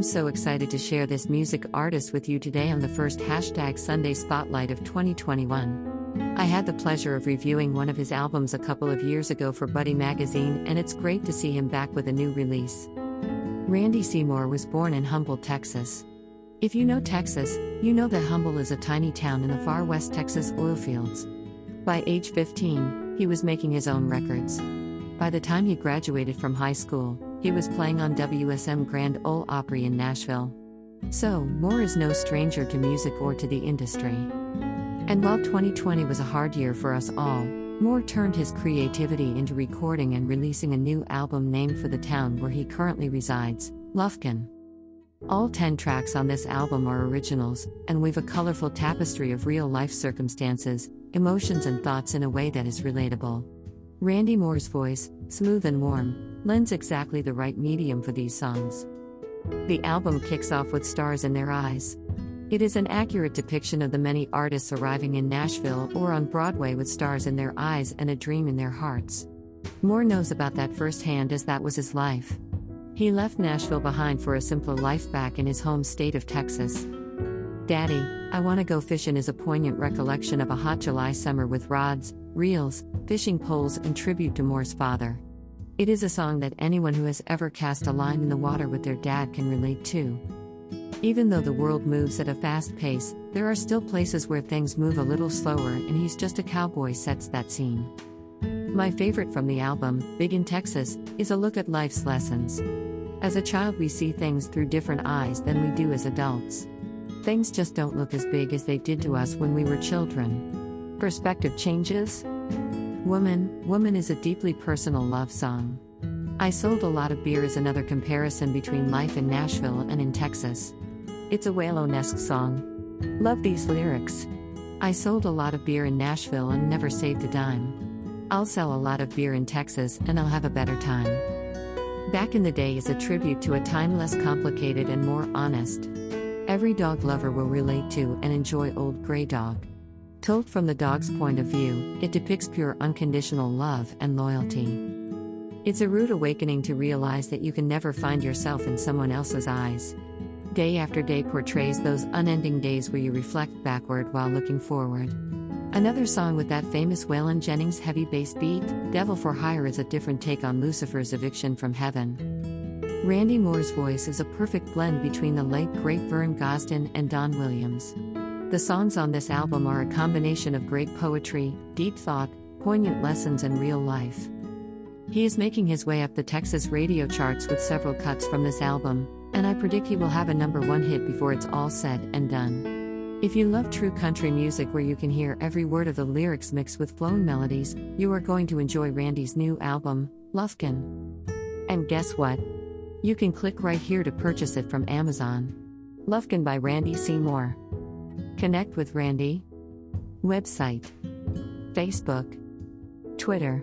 I'm so excited to share this music artist with you today on the first hashtag Sunday Spotlight of 2021. I had the pleasure of reviewing one of his albums a couple of years ago for Buddy Magazine, and it's great to see him back with a new release. Randy C. Moore was born in Humble, Texas. If you know Texas, you know that Humble is a tiny town in the far west Texas oil fields. By age 15, he was making his own records. By the time he graduated from high school, he was playing on WSM Grand Ole Opry in Nashville. So, Moore is no stranger to music or to the industry. And while 2020 was a hard year for us all, Moore turned his creativity into recording and releasing a new album named for the town where he currently resides, Lufkin. All 10 tracks on this album are originals, and weave a colorful tapestry of real life circumstances, emotions, and thoughts in a way that is relatable. Randy Moore's voice, smooth and warm, lends exactly the right medium for these songs. The album kicks off with Stars in Their Eyes. It is an accurate depiction of the many artists arriving in Nashville or on Broadway with stars in their eyes and a dream in their hearts. Moore knows about that firsthand as that was his life. He left Nashville behind for a simpler life back in his home state of Texas. Daddy, I Want to Go Fishing is a poignant recollection of a hot July summer with rods, reels, fishing poles, and tribute to Moore's father. It is a song that anyone who has ever cast a line in the water with their dad can relate to. Even though the world moves at a fast pace, there are still places where things move a little slower, and He's Just a Cowboy sets that scene. My favorite from the album, Big in Texas, is a look at life's lessons. As a child, we see things through different eyes than we do as adults. Things just don't look as big as they did to us when we were children. Perspective changes? Woman, Woman is a deeply personal love song. I Sold a Lot of Beer is another comparison between life in Nashville and in Texas. It's a Waylon-esque song. Love these lyrics. I sold a lot of beer in Nashville and never saved a dime. I'll sell a lot of beer in Texas and I'll have a better time. Back in the Day is a tribute to a time less complicated and more honest. Every dog lover will relate to and enjoy Old Grey Dog. Told from the dog's point of view, it depicts pure unconditional love and loyalty. It's a rude awakening to realize that you can never find yourself in someone else's eyes. Day after day portrays those unending days where you reflect backward while looking forward. Another song with that famous Waylon Jennings heavy bass beat, Devil for Hire, is a different take on Lucifer's eviction from heaven. Randy Moore's voice is a perfect blend between the late great Vern Gosdin and Don Williams. The songs on this album are a combination of great poetry, deep thought, poignant lessons, and real life. He is making his way up the Texas radio charts with several cuts from this album, and I predict he will have a number one hit before it's all said and done. If you love true country music where you can hear every word of the lyrics mixed with flowing melodies, you are going to enjoy Randy's new album, Lufkin. And guess what? You can click right here to purchase it from Amazon. Lufkin by Randy C. Moore. Connect with Randy. Website Facebook, Twitter.